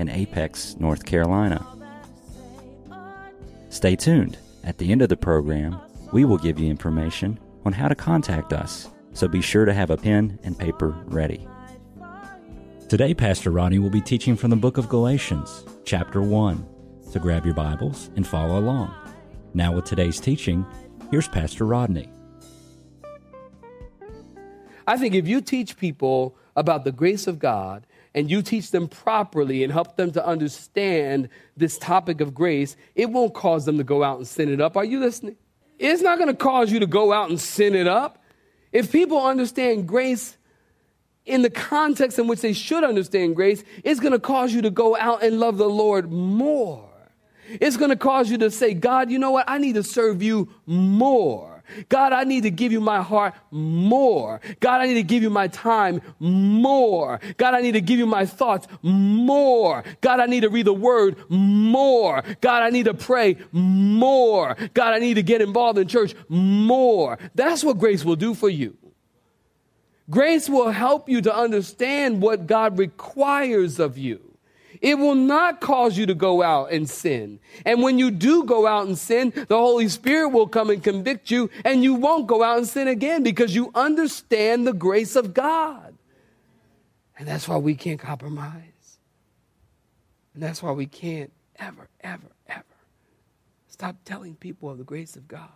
in Apex, North Carolina. Stay tuned. At the end of the program, we will give you information on how to contact us, so be sure to have a pen and paper ready. Today, Pastor Rodney will be teaching from the book of Galatians, chapter 1. So grab your Bibles and follow along. Now, with today's teaching, here's Pastor Rodney. I think if you teach people about the grace of God and you teach them properly and help them to understand this topic of grace, it won't cause them to go out and sin it up. Are you listening? It's not going to cause you to go out and sin it up. If people understand grace in the context in which they should understand grace, it's going to cause you to go out and love the Lord more. It's going to cause you to say, God, you know what? I need to serve you more. God, I need to give you my heart more. God, I need to give you my time more. God, I need to give you my thoughts more. God, I need to read the word more. God, I need to pray more. God, I need to get involved in church more. That's what grace will do for you. Grace will help you to understand what God requires of you. It will not cause you to go out and sin. And when you do go out and sin, the Holy Spirit will come and convict you, and you won't go out and sin again because you understand the grace of God. And that's why we can't compromise. And that's why we can't ever, ever, ever stop telling people of the grace of God.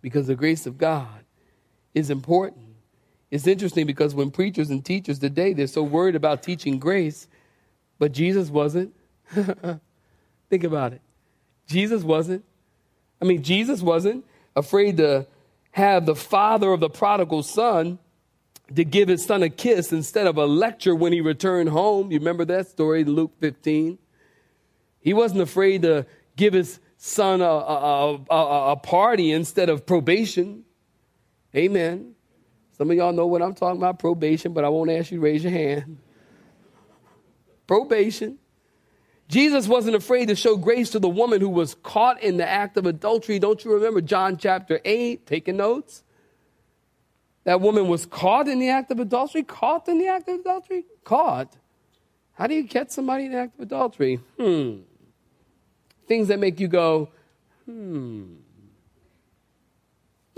Because the grace of God is important. It's interesting because when preachers and teachers today, they're so worried about teaching grace, but Jesus wasn't. Think about it. Jesus wasn't. I mean, Jesus wasn't afraid to have the father of the prodigal son to give his son a kiss instead of a lecture when he returned home. You remember that story in Luke 15? He wasn't afraid to give his son a, a, a, a party instead of probation. Amen. Some of y'all know what I'm talking about probation, but I won't ask you to raise your hand. probation. Jesus wasn't afraid to show grace to the woman who was caught in the act of adultery. Don't you remember John chapter 8? Taking notes? That woman was caught in the act of adultery? Caught in the act of adultery? Caught. How do you catch somebody in the act of adultery? Hmm. Things that make you go, hmm.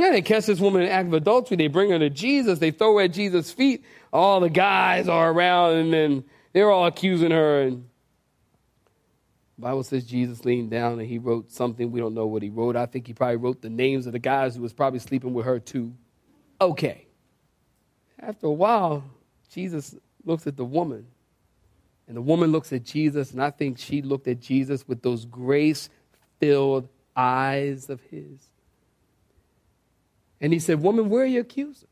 Yeah, they catch this woman in act of adultery. They bring her to Jesus. They throw her at Jesus' feet. All the guys are around, and then they're all accusing her. And the Bible says Jesus leaned down and he wrote something. We don't know what he wrote. I think he probably wrote the names of the guys who was probably sleeping with her too. Okay. After a while, Jesus looks at the woman, and the woman looks at Jesus, and I think she looked at Jesus with those grace filled eyes of his. And he said, Woman, where are your accusers?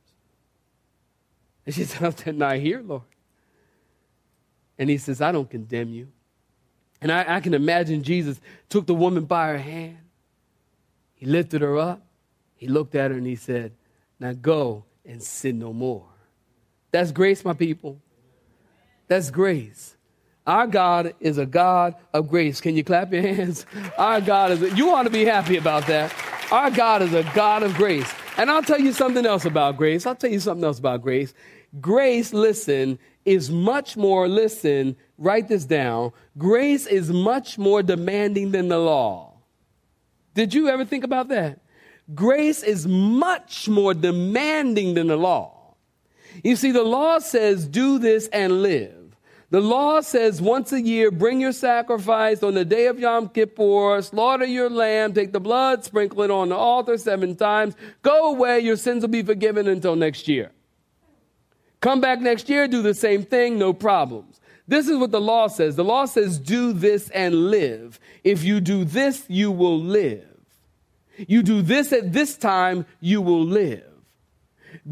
And she said, They're not here, Lord. And he says, I don't condemn you. And I, I, can imagine Jesus took the woman by her hand. He lifted her up. He looked at her and he said, Now go and sin no more. That's grace, my people. That's grace. Our God is a God of grace. Can you clap your hands? Our God is, a, you ought to be happy about that. Our God is a God of grace. And I'll tell you something else about grace. I'll tell you something else about grace. Grace, listen, is much more, listen, write this down. Grace is much more demanding than the law. Did you ever think about that? Grace is much more demanding than the law. You see, the law says, do this and live. The law says once a year, bring your sacrifice on the day of Yom Kippur, slaughter your lamb, take the blood, sprinkle it on the altar seven times, go away, your sins will be forgiven until next year. Come back next year, do the same thing, no problems. This is what the law says. The law says, do this and live. If you do this, you will live. You do this at this time, you will live.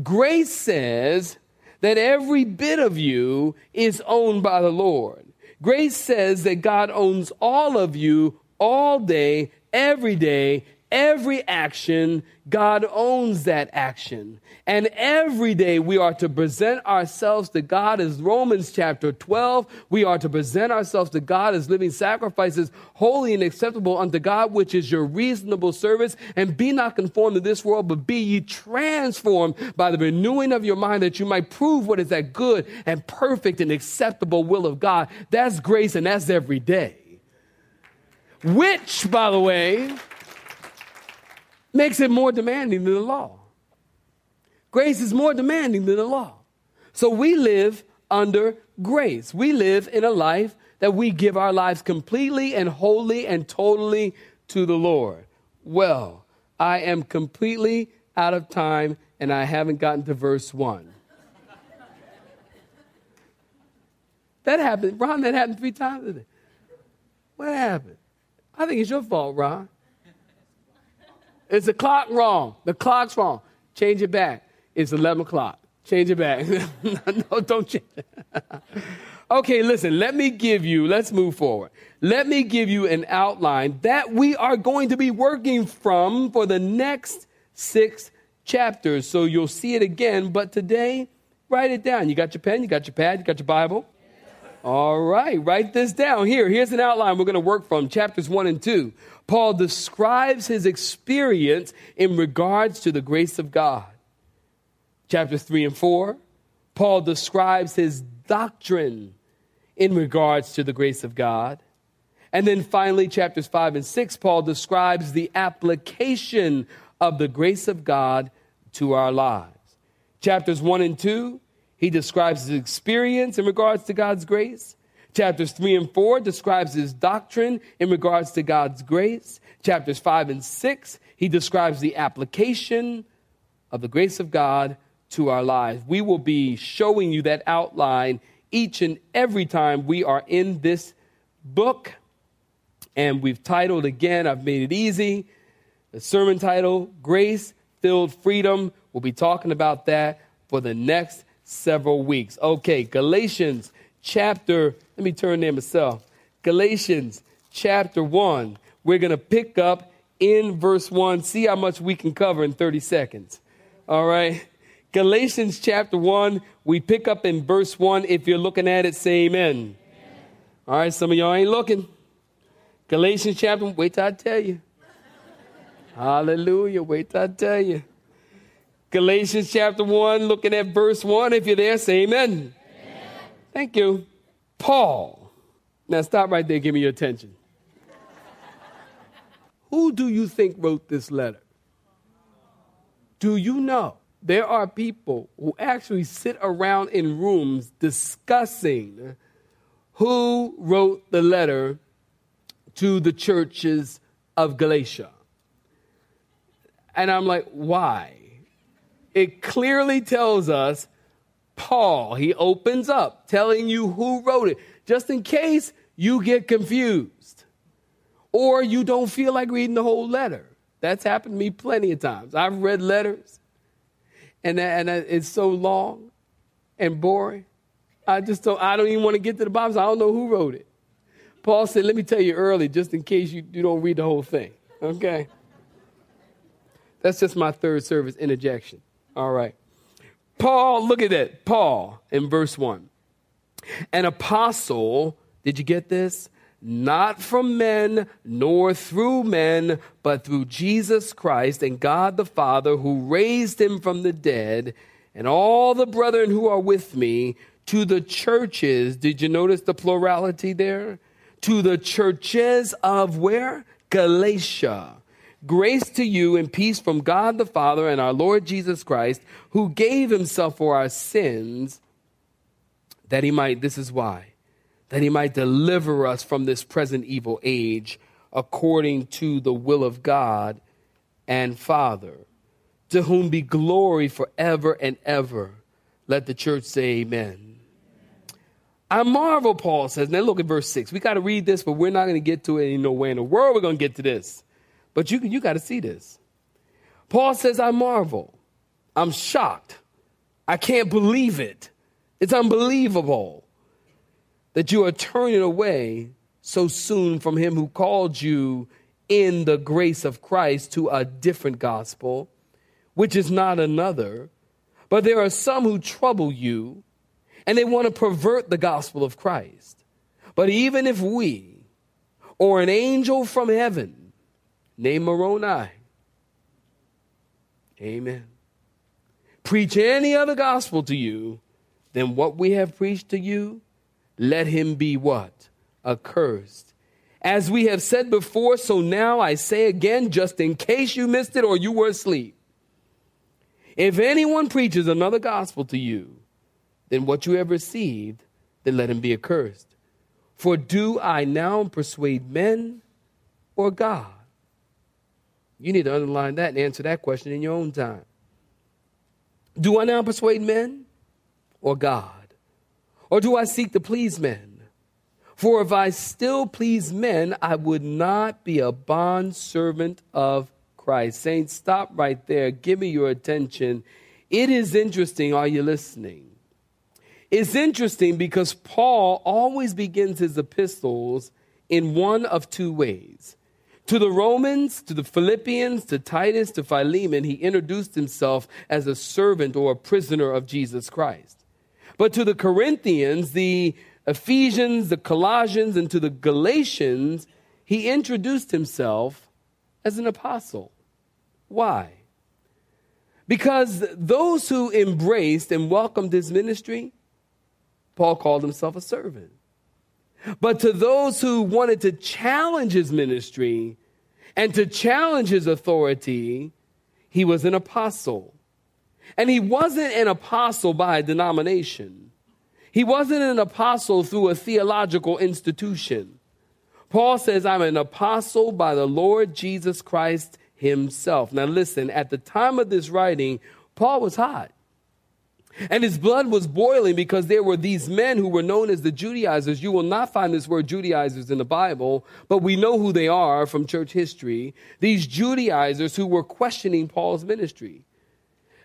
Grace says, that every bit of you is owned by the Lord. Grace says that God owns all of you all day, every day, every action. God owns that action. And every day we are to present ourselves to God as Romans chapter 12. We are to present ourselves to God as living sacrifices, holy and acceptable unto God, which is your reasonable service. And be not conformed to this world, but be ye transformed by the renewing of your mind that you might prove what is that good and perfect and acceptable will of God. That's grace and that's every day. Which, by the way, makes it more demanding than the law. Grace is more demanding than the law. So we live under grace. We live in a life that we give our lives completely and wholly and totally to the Lord. Well, I am completely out of time and I haven't gotten to verse 1. that happened. Ron, that happened three times today. What happened? I think it's your fault, Ron. Is the clock wrong? The clock's wrong. Change it back. It's 11 o'clock. Change it back. no, don't change okay, listen, let me give you, let's move forward. Let me give you an outline that we are going to be working from for the next six chapters. So you'll see it again, but today, write it down. You got your pen, you got your pad, you got your Bible. All right, write this down. Here, here's an outline we're going to work from chapters 1 and 2. Paul describes his experience in regards to the grace of God. Chapters 3 and 4, Paul describes his doctrine in regards to the grace of God. And then finally, chapters 5 and 6, Paul describes the application of the grace of God to our lives. Chapters 1 and 2, he describes his experience in regards to God's grace. Chapters 3 and 4 describes his doctrine in regards to God's grace. Chapters 5 and 6, he describes the application of the grace of God to our lives. We will be showing you that outline each and every time we are in this book. And we've titled again, I've made it easy, the sermon title, Grace Filled Freedom. We'll be talking about that for the next several weeks. Okay, Galatians chapter, let me turn there myself. Galatians chapter 1. We're going to pick up in verse 1, see how much we can cover in 30 seconds. All right. Galatians chapter 1, we pick up in verse 1. If you're looking at it, say amen. amen. All right, some of y'all ain't looking. Galatians chapter, wait till I tell you. Hallelujah, wait till I tell you. Galatians chapter 1, looking at verse 1. If you're there, say amen. Thank you. Paul. Now stop right there, give me your attention. Who do you think wrote this letter? Do you know there are people who actually sit around in rooms discussing who wrote the letter to the churches of Galatia? And I'm like, why? it clearly tells us Paul, he opens up telling you who wrote it, just in case you get confused or you don't feel like reading the whole letter. That's happened to me plenty of times. I've read letters and, and it's so long and boring. I just don't, I don't even want to get to the bottom. So I don't know who wrote it. Paul said, let me tell you early, just in case you, you don't read the whole thing. Okay? That's just my third service interjection. All right. Paul, look at that. Paul in verse 1. An apostle, did you get this? Not from men, nor through men, but through Jesus Christ and God the Father, who raised him from the dead, and all the brethren who are with me, to the churches. Did you notice the plurality there? To the churches of where? Galatia. Grace to you and peace from God the Father and our Lord Jesus Christ, who gave himself for our sins, that he might, this is why, that he might deliver us from this present evil age, according to the will of God and Father, to whom be glory forever and ever. Let the church say amen. I marvel, Paul says. Now look at verse 6. We got to read this, but we're not going to get to it in no way in the world we're going to get to this. But you, you got to see this. Paul says, I marvel. I'm shocked. I can't believe it. It's unbelievable that you are turning away so soon from him who called you in the grace of Christ to a different gospel, which is not another. But there are some who trouble you and they want to pervert the gospel of Christ. But even if we or an angel from heaven named Moroni, amen, preach any other gospel to you than what we have preached to you, let him be what? Accursed. As we have said before, so now I say again, just in case you missed it or you were asleep. If anyone preaches another gospel to you than what you have received, then let him be accursed. For do I now persuade men or God? You need to underline that and answer that question in your own time. Do I now persuade men or God? Or do I seek to please men? For if I still please men, I would not be a bond servant of Christ. Saints, stop right there. Give me your attention. It is interesting. Are you listening? It's interesting because Paul always begins his epistles in one of two ways. To the Romans, to the Philippians, to Titus, to Philemon, he introduced himself as a servant or a prisoner of Jesus Christ. But to the Corinthians, the Ephesians, the Colossians, and to the Galatians, he introduced himself as an apostle. Why? Because those who embraced and welcomed his ministry, Paul called himself a servant. But to those who wanted to challenge his ministry and to challenge his authority, he was an apostle. And he wasn't an apostle by denomination. He wasn't an apostle through a theological institution. Paul says, I'm an apostle by the Lord Jesus Christ himself. Now, listen, at the time of this writing, Paul was hot. And his blood was boiling because there were these men who were known as the Judaizers. You will not find this word Judaizers in the Bible, but we know who they are from church history. These Judaizers who were questioning Paul's ministry.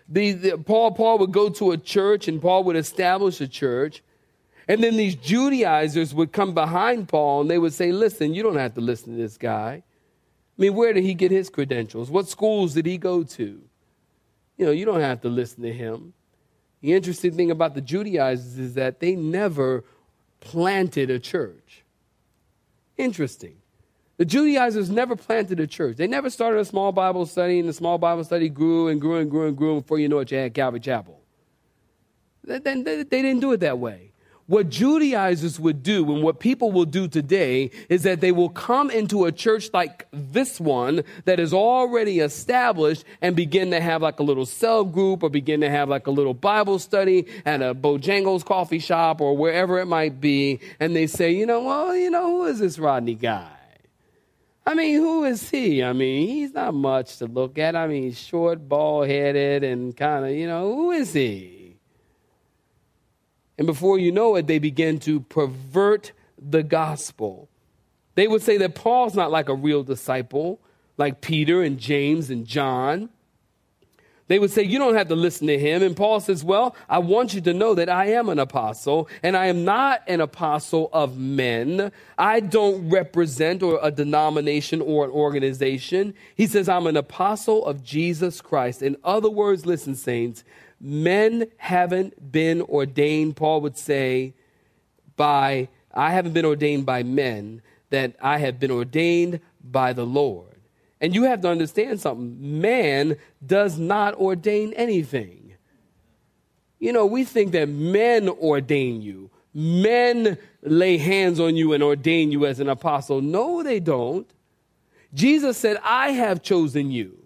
The, the, Paul, Paul would go to a church and Paul would establish a church. And then these Judaizers would come behind Paul and they would say, Listen, you don't have to listen to this guy. I mean, where did he get his credentials? What schools did he go to? You know, you don't have to listen to him. The interesting thing about the Judaizers is that they never planted a church. Interesting. The Judaizers never planted a church. They never started a small Bible study, and the small Bible study grew and grew and grew and grew. Before you know it, you had Calvary Chapel. They, they, they didn't do it that way. What Judaizers would do and what people will do today is that they will come into a church like this one that is already established and begin to have like a little cell group or begin to have like a little Bible study at a Bojangles coffee shop or wherever it might be. And they say, you know, well, you know, who is this Rodney guy? I mean, who is he? I mean, he's not much to look at. I mean, short, bald headed, and kind of, you know, who is he? And before you know it, they begin to pervert the gospel. They would say that Paul's not like a real disciple, like Peter and James and John. They would say, You don't have to listen to him. And Paul says, Well, I want you to know that I am an apostle, and I am not an apostle of men. I don't represent or a denomination or an organization. He says, I'm an apostle of Jesus Christ. In other words, listen, saints, men haven't been ordained, Paul would say, by, I haven't been ordained by men, that I have been ordained by the Lord. And you have to understand something man does not ordain anything. You know, we think that men ordain you, men lay hands on you and ordain you as an apostle. No, they don't. Jesus said, I have chosen you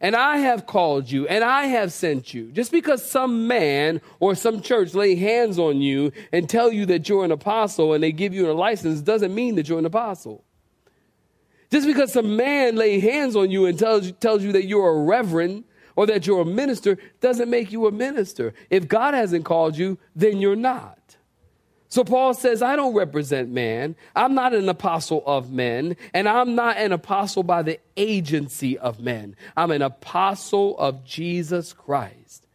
and I have called you and I have sent you. Just because some man or some church lay hands on you and tell you that you're an apostle and they give you a license doesn't mean that you're an apostle. Just because some man lay hands on you and tells tells you that you're a reverend or that you're a minister doesn't make you a minister. If God hasn't called you, then you're not. So Paul says, I don't represent man. I'm not an apostle of men, and I'm not an apostle by the agency of men. I'm an apostle of Jesus Christ.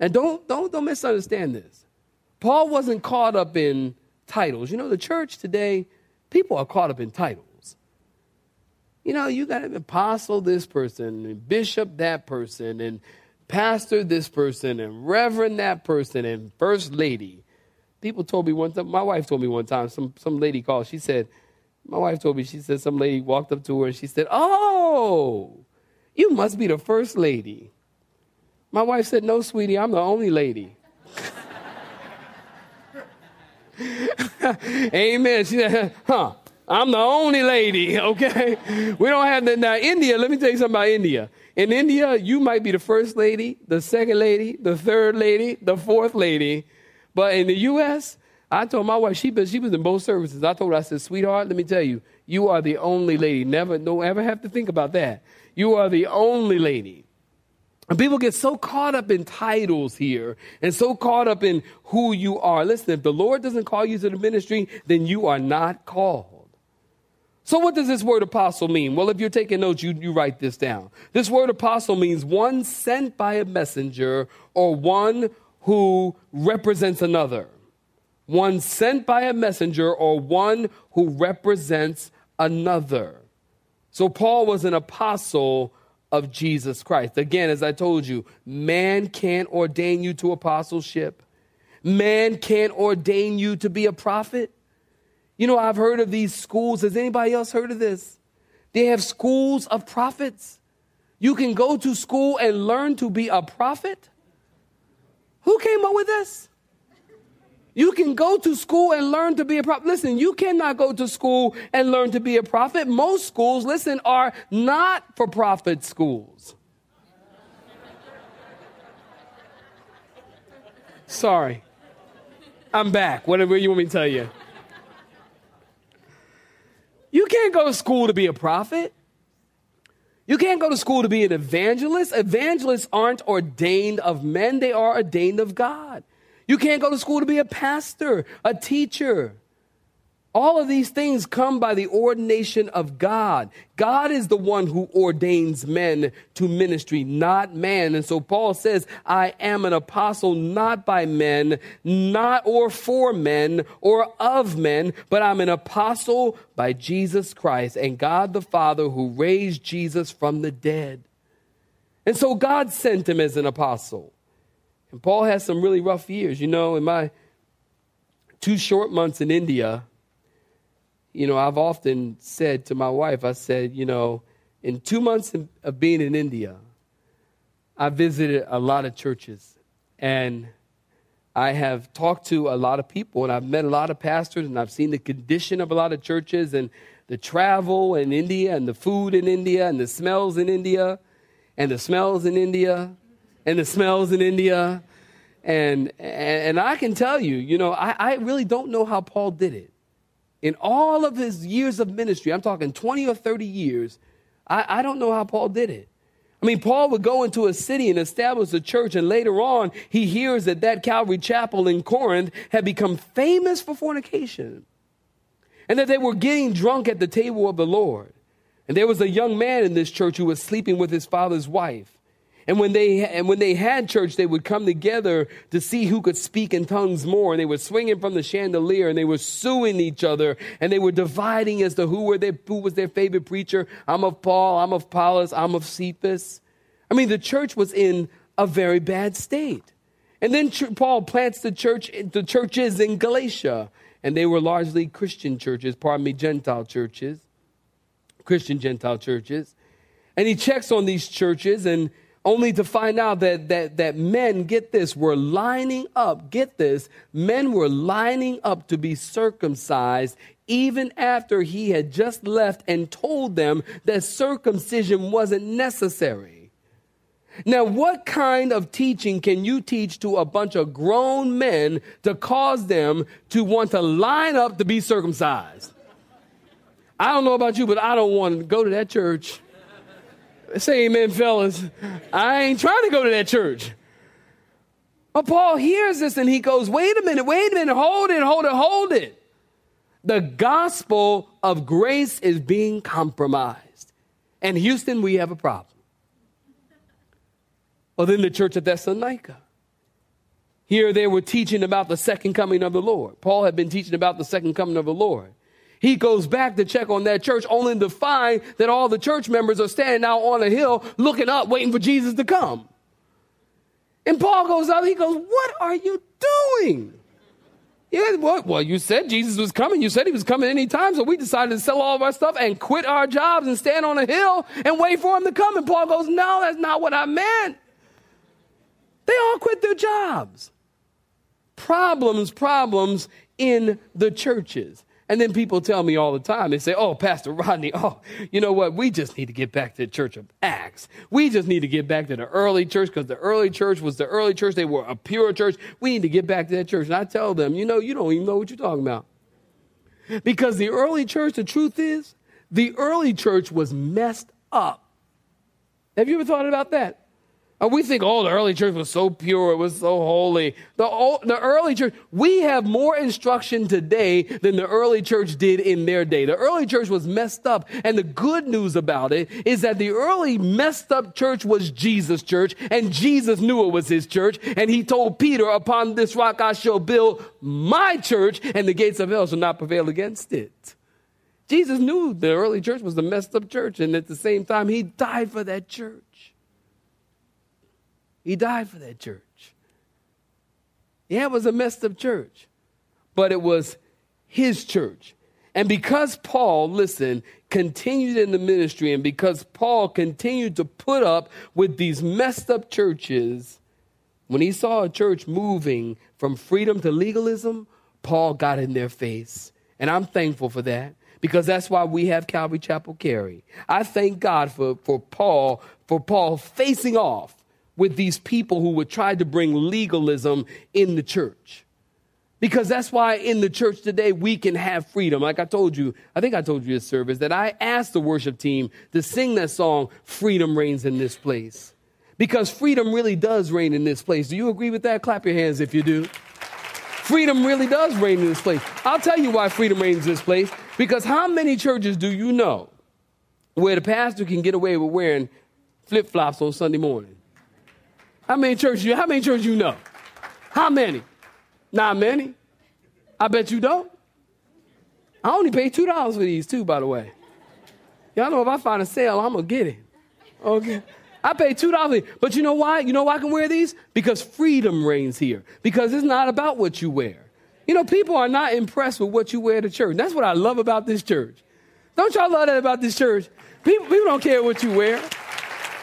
And don't, don't, don't misunderstand this. Paul wasn't caught up in titles. You know, the church today, people are caught up in titles. You know, you got an apostle this person, and bishop that person, and pastor this person, and reverend that person, and first lady. People told me one time, my wife told me one time, some, some lady called, she said, my wife told me, she said, some lady walked up to her and she said, Oh, you must be the first lady. My wife said, No, sweetie, I'm the only lady. Amen. She said, Huh, I'm the only lady, okay? We don't have that. Now, India, let me tell you something about India. In India, you might be the first lady, the second lady, the third lady, the fourth lady. But in the U.S., I told my wife, she, she was in both services. I told her, I said, sweetheart, let me tell you, you are the only lady. Never, don't ever have to think about that. You are the only lady. And people get so caught up in titles here and so caught up in who you are. Listen, if the Lord doesn't call you to the ministry, then you are not called. So, what does this word apostle mean? Well, if you're taking notes, you, you write this down. This word apostle means one sent by a messenger or one who represents another one sent by a messenger or one who represents another. So Paul was an apostle of Jesus Christ. Again, as I told you, man can't ordain you to apostleship. Man can't ordain you to be a prophet. You know, I've heard of these schools. Has anybody else heard of this? They have schools of prophets. You can go to school and learn to be a prophet. Who came up with this? You can go to school and learn to be a prophet. Listen, you cannot go to school and learn to be a prophet. Most schools, listen, are not for profit schools. Sorry. I'm back. Whatever you want me to tell you. You can't go to school to be a prophet. You can't go to school to be an evangelist. Evangelists aren't ordained of men, they are ordained of God. You can't go to school to be a pastor, a teacher. All of these things come by the ordination of God. God is the one who ordains men to ministry, not man. And so Paul says, I am an apostle not by men, not or for men or of men, but I'm an apostle by Jesus Christ and God the Father who raised Jesus from the dead. And so God sent him as an apostle. And Paul has some really rough years. You know, in my two short months in India, you know, I've often said to my wife, I said, you know, in two months of being in India, I visited a lot of churches and I have talked to a lot of people and I've met a lot of pastors and I've seen the condition of a lot of churches and the travel in India and the food in India and the smells in India and the smells in India and the smells in India. And, and I can tell you, you know, I, I really don't know how Paul did it. In all of his years of ministry, I'm talking 20 or 30 years, I, I don't know how Paul did it. I mean, Paul would go into a city and establish a church, and later on, he hears that that Calvary Chapel in Corinth had become famous for fornication and that they were getting drunk at the table of the Lord. And there was a young man in this church who was sleeping with his father's wife. And when they and when they had church, they would come together to see who could speak in tongues more. And they were swinging from the chandelier, and they were suing each other, and they were dividing as to who were their who was their favorite preacher. I'm of Paul. I'm of Apollos. I'm of Cephas. I mean, the church was in a very bad state. And then Paul plants the church, the churches in Galatia, and they were largely Christian churches. Pardon me, Gentile churches, Christian Gentile churches. And he checks on these churches and only to find out that, that, that men, get this, were lining up, get this, men were lining up to be circumcised even after he had just left and told them that circumcision wasn't necessary. Now, what kind of teaching can you teach to a bunch of grown men to cause them to want to line up to be circumcised? I don't know about you, but I don't want to go to that church. Say amen, fellas. I ain't trying to go to that church. But Paul hears this and he goes, wait a minute, wait a minute, hold it, hold it, hold it. The gospel of grace is being compromised. And Houston, we have a problem. Well, then the church of Thessalonica. Here they were teaching about the second coming of the Lord. Paul had been teaching about the second coming of the Lord. He goes back to check on that church only to find that all the church members are standing out on a hill looking up, waiting for Jesus to come. And Paul goes out, he goes, What are you doing? Yeah, well, well, you said Jesus was coming. You said he was coming anytime. So we decided to sell all of our stuff and quit our jobs and stand on a hill and wait for him to come. And Paul goes, No, that's not what I meant. They all quit their jobs. Problems, problems in the churches. And then people tell me all the time, they say, Oh, Pastor Rodney, oh, you know what? We just need to get back to the church of Acts. We just need to get back to the early church because the early church was the early church. They were a pure church. We need to get back to that church. And I tell them, You know, you don't even know what you're talking about. Because the early church, the truth is, the early church was messed up. Have you ever thought about that? We think, oh, the early church was so pure, it was so holy. The, the early church, we have more instruction today than the early church did in their day. The early church was messed up. And the good news about it is that the early messed up church was Jesus' church, and Jesus knew it was his church. And he told Peter, upon this rock I shall build my church, and the gates of hell shall not prevail against it. Jesus knew the early church was the messed up church, and at the same time, he died for that church. He died for that church. Yeah, it was a messed up church, but it was his church. And because Paul, listen, continued in the ministry, and because Paul continued to put up with these messed up churches, when he saw a church moving from freedom to legalism, Paul got in their face. And I'm thankful for that because that's why we have Calvary Chapel Cary. I thank God for, for Paul, for Paul facing off with these people who would try to bring legalism in the church. Because that's why in the church today we can have freedom. Like I told you, I think I told you this service that I asked the worship team to sing that song, Freedom Reigns in This Place. Because freedom really does reign in this place. Do you agree with that? Clap your hands if you do. Freedom really does reign in this place. I'll tell you why freedom reigns in this place. Because how many churches do you know where the pastor can get away with wearing flip flops on Sunday morning? How many churches you, how many churches you know? How many? Not many. I bet you don't. I only paid two dollars for these too, by the way. Y'all know if I find a sale, I'm gonna get it. Okay. I paid two dollars. But you know why? You know why I can wear these? Because freedom reigns here. Because it's not about what you wear. You know, people are not impressed with what you wear to church. That's what I love about this church. Don't y'all love that about this church? People, people don't care what you wear.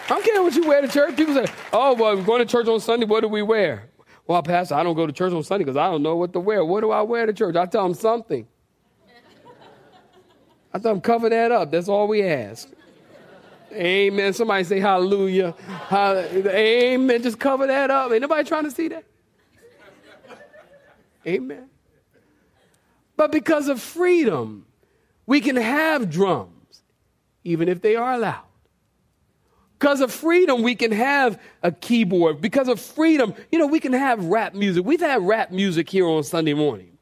I don't care what you wear to church. People say, oh, well, we're going to church on Sunday. What do we wear? Well, Pastor, I don't go to church on Sunday because I don't know what to wear. What do I wear to church? I tell them something. I tell them, cover that up. That's all we ask. Amen. Somebody say hallelujah. hallelujah. Amen. Just cover that up. Ain't nobody trying to see that? Amen. But because of freedom, we can have drums, even if they are loud. Because of freedom, we can have a keyboard. Because of freedom, you know, we can have rap music. We've had rap music here on Sunday morning.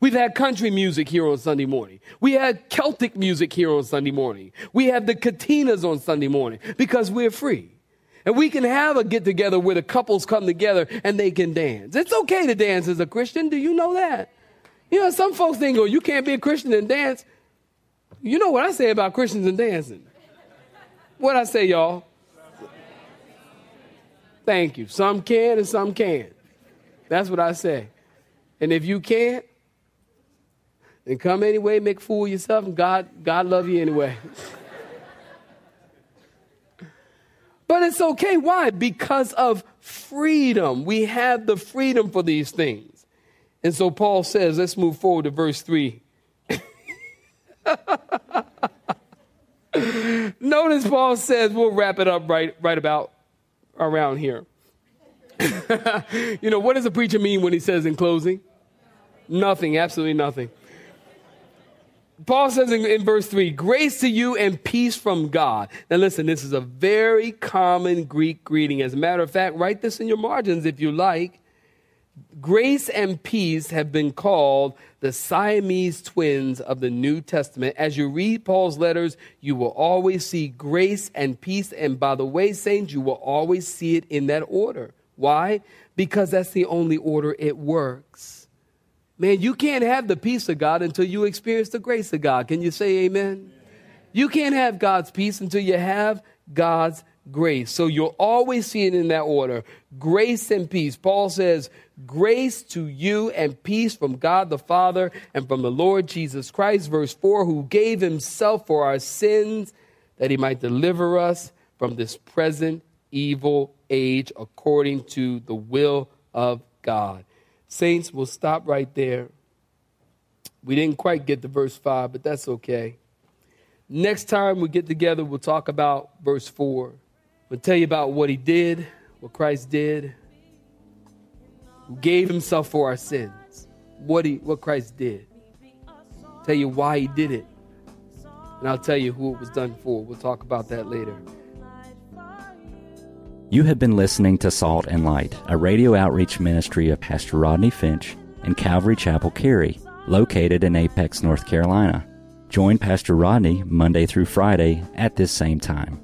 We've had country music here on Sunday morning. We had Celtic music here on Sunday morning. We have the Katinas on Sunday morning because we're free. And we can have a get together where the couples come together and they can dance. It's okay to dance as a Christian. Do you know that? You know, some folks think, oh, you can't be a Christian and dance. You know what I say about Christians and dancing. What I say, y'all? Thank you. Some can and some can't. That's what I say. And if you can't, then come anyway, make a fool of yourself, and God, God love you anyway. but it's okay. Why? Because of freedom. We have the freedom for these things. And so Paul says, let's move forward to verse 3. Notice Paul says, we'll wrap it up right, right about around here. you know, what does a preacher mean when he says in closing? Nothing, absolutely nothing. Paul says in, in, verse 3 grace to you and peace from God. Now, listen, this is a very common Greek greeting. As a matter of fact, write this in your margins if you like. Grace and peace have been called the Siamese twins of the New Testament. As you read Paul's letters, you will always see grace and peace. And by the way, saints, you will always see it in that order Why? Because that's the only order it works. Man, you can't have the peace of God until you experience the grace of God. Can you say amen? You can't have God's peace until you have God's grace. So you'll always see it in that order grace and peace. Paul says, Grace to you and peace from God the Father and from the Lord Jesus Christ. Verse 4 Who gave himself for our sins that he might deliver us from this present evil age according to the will of God. Saints, we'll stop right there. We didn't quite get to verse 5, but that's okay. Next time we get together, we'll talk about verse 4. We'll tell you about what he did, what Christ did, gave himself for our sins, what, he, what Christ did. Tell you why he did it. And I'll tell you who it was done for. We'll talk about that later. You have been listening to Salt and Light, a radio outreach ministry of Pastor Rodney Finch and Calvary Chapel Cary, located in Apex, North Carolina. Join Pastor Rodney Monday through Friday at this same time.